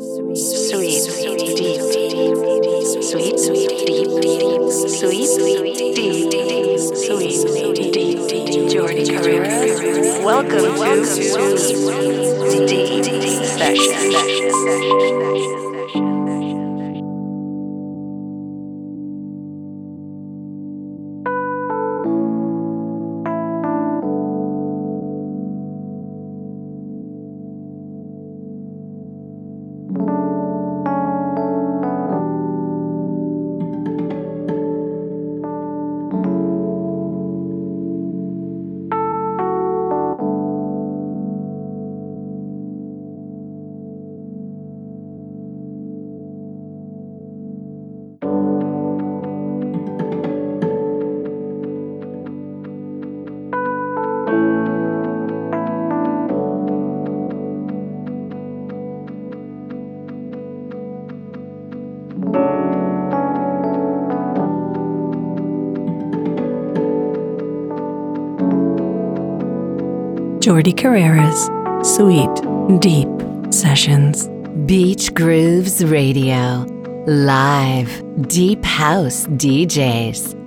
Sweet, deep, deep, sweet, sweet, deep, deep, sweet, deep, deep, sweet, deep, Jordi Carrera. Welcome to Sweet Deep Session. Jordi Carrera's Sweet Deep Sessions. Beach Grooves Radio. Live Deep House DJs.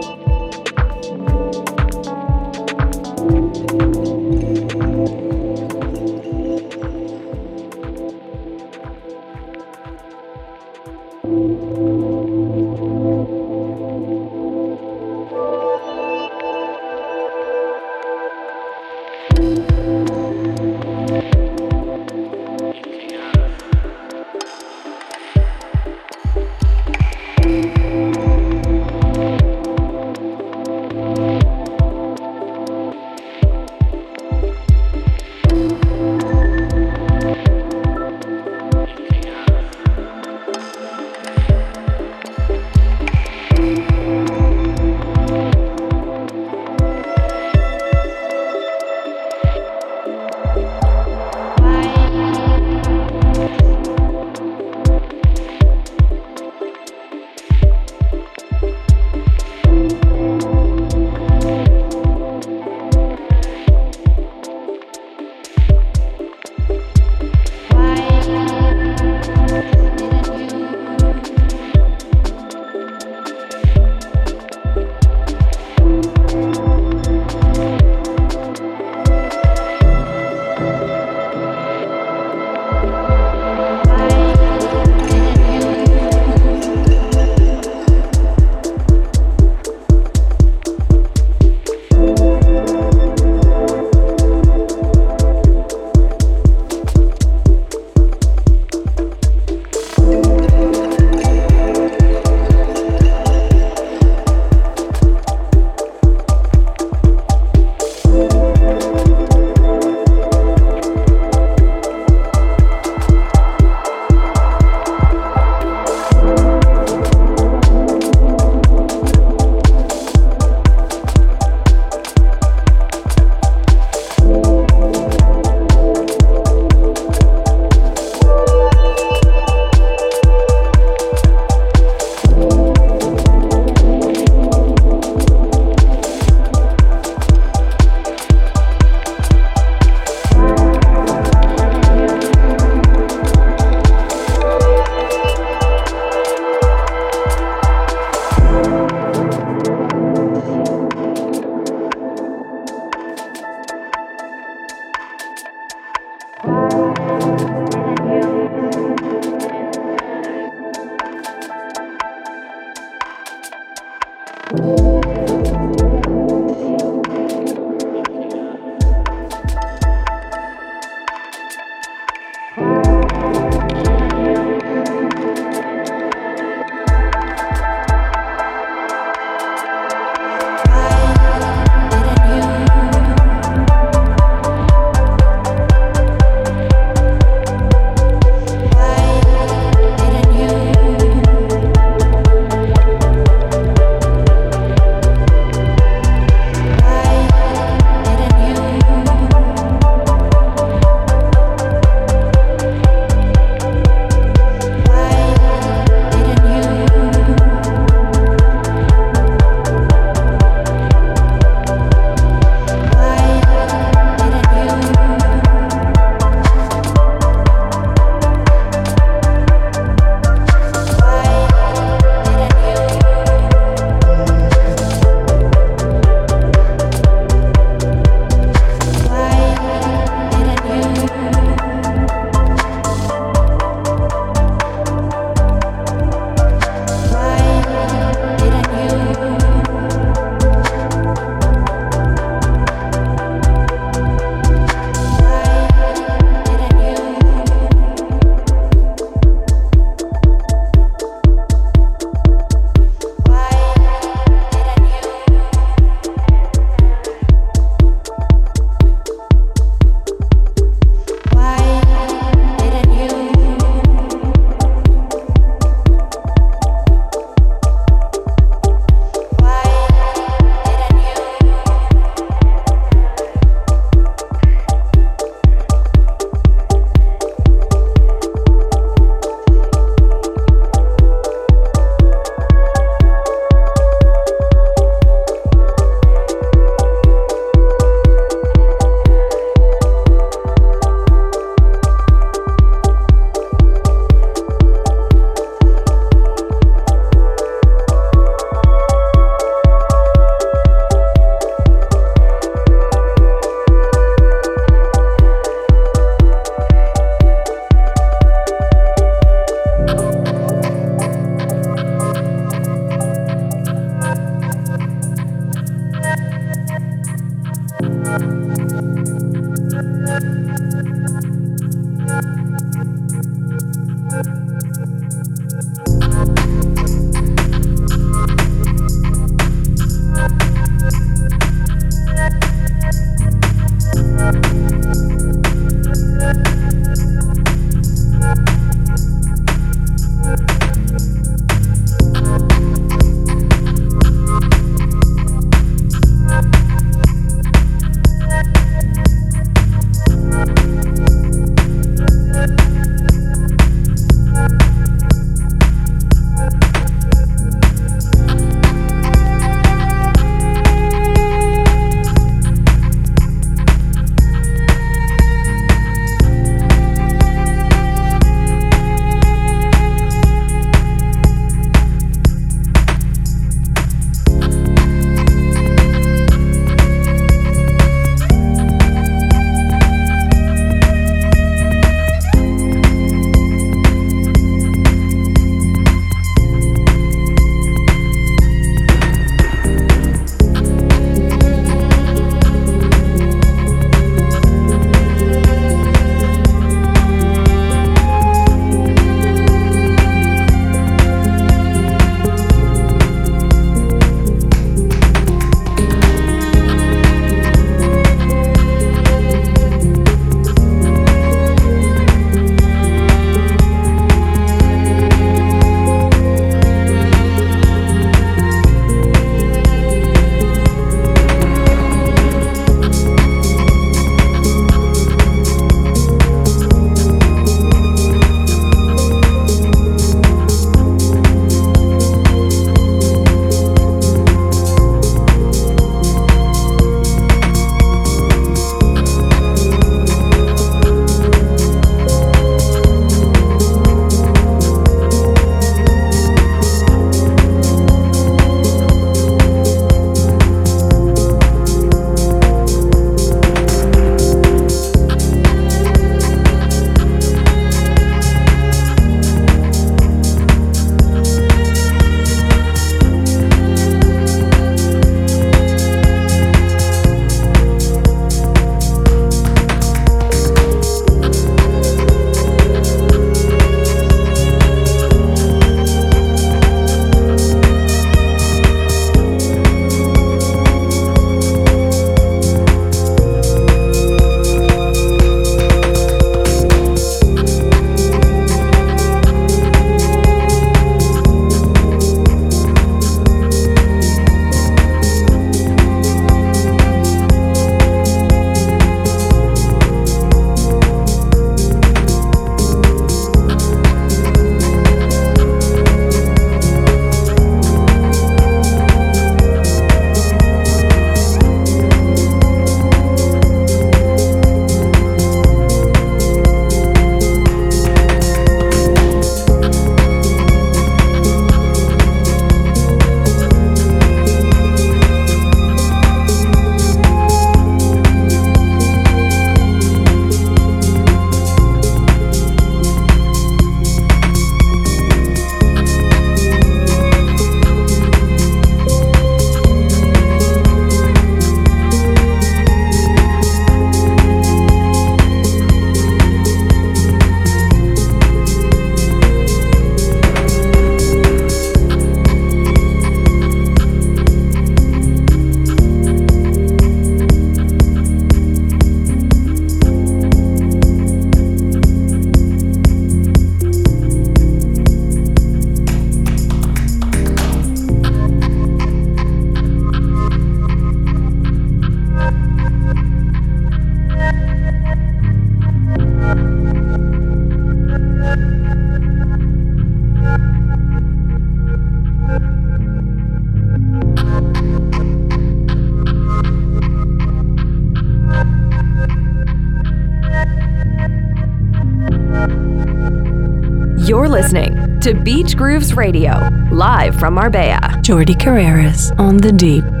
To Beach Grooves Radio, live from Marbella. Jordi Carreras on the Deep.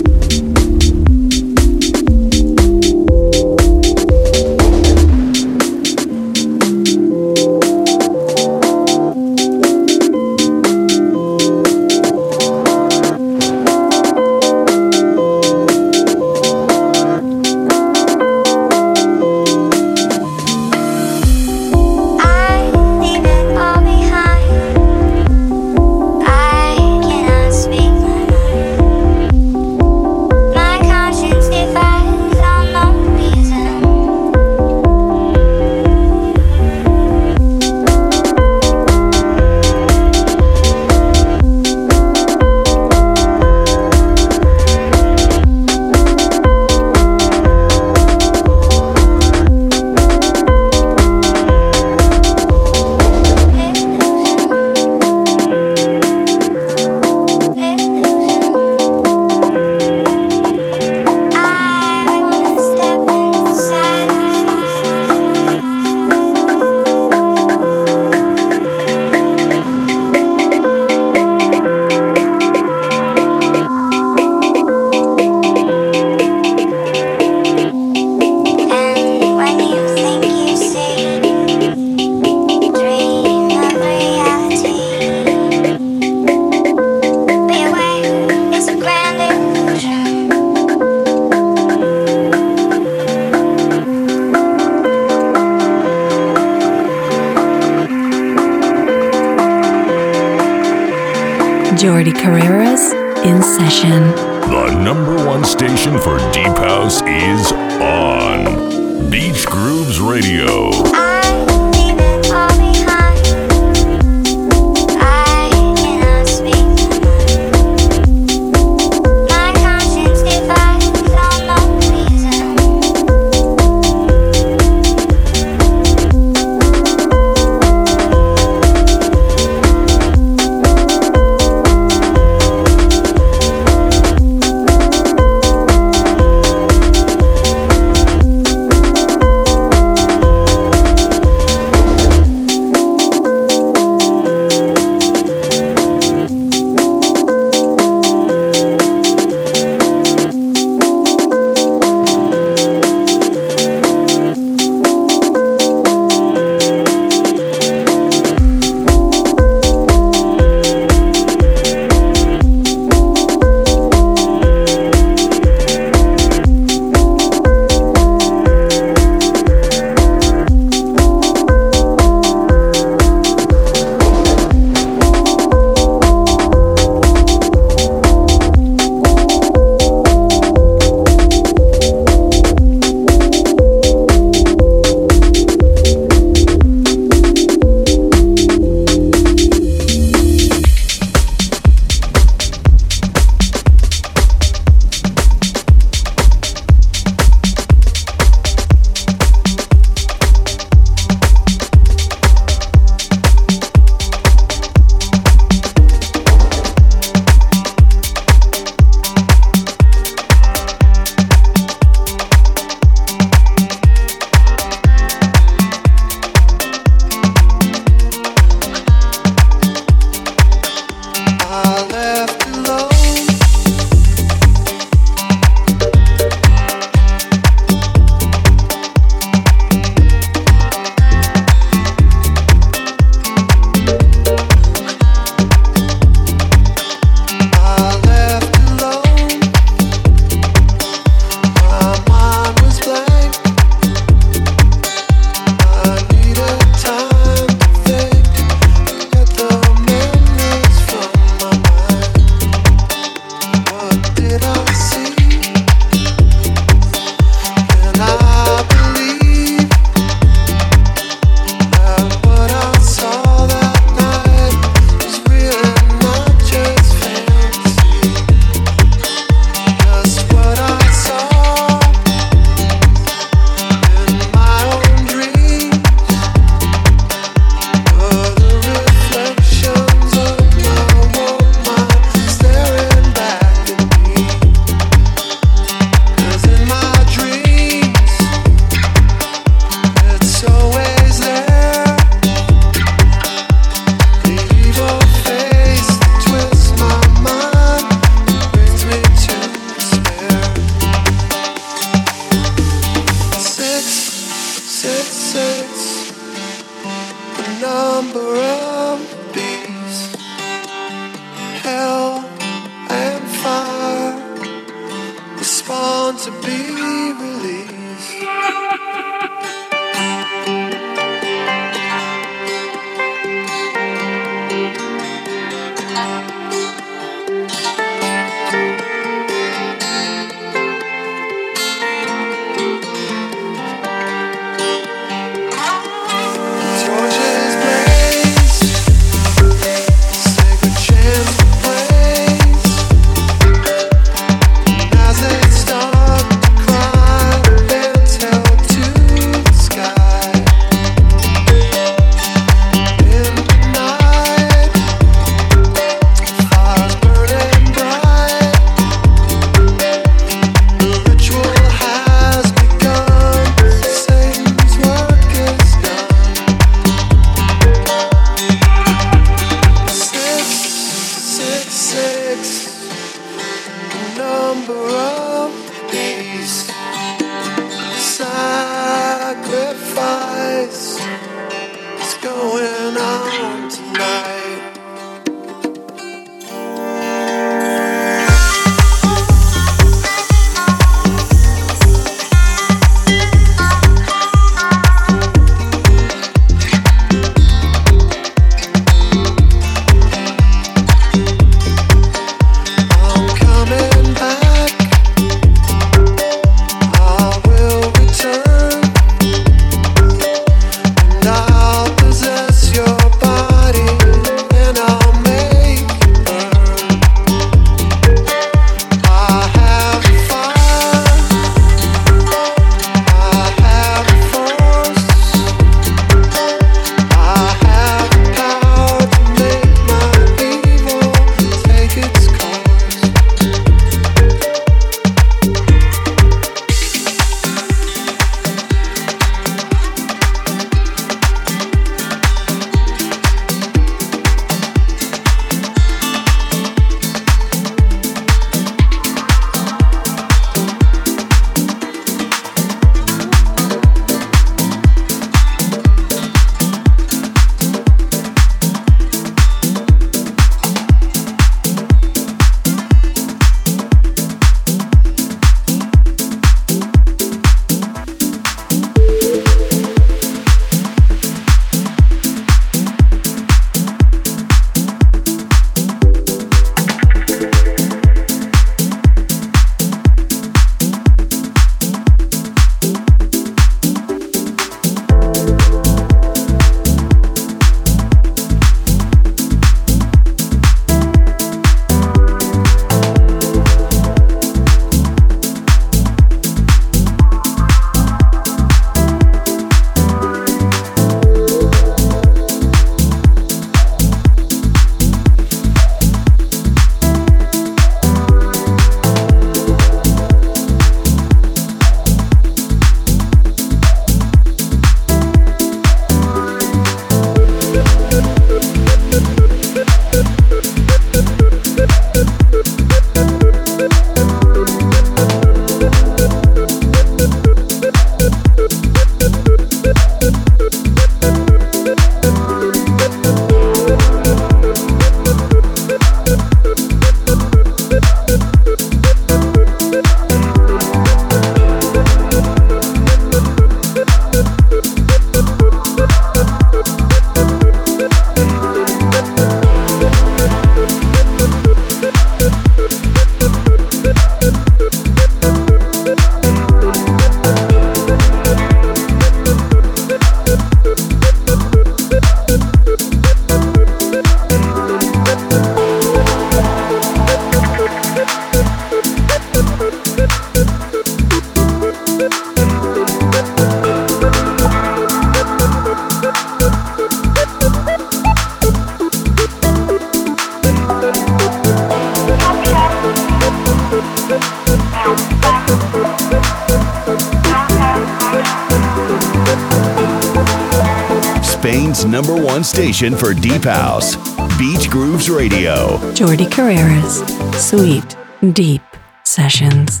Station for Deep House, Beach Grooves Radio. Jordi Carreras, Sweet Deep Sessions.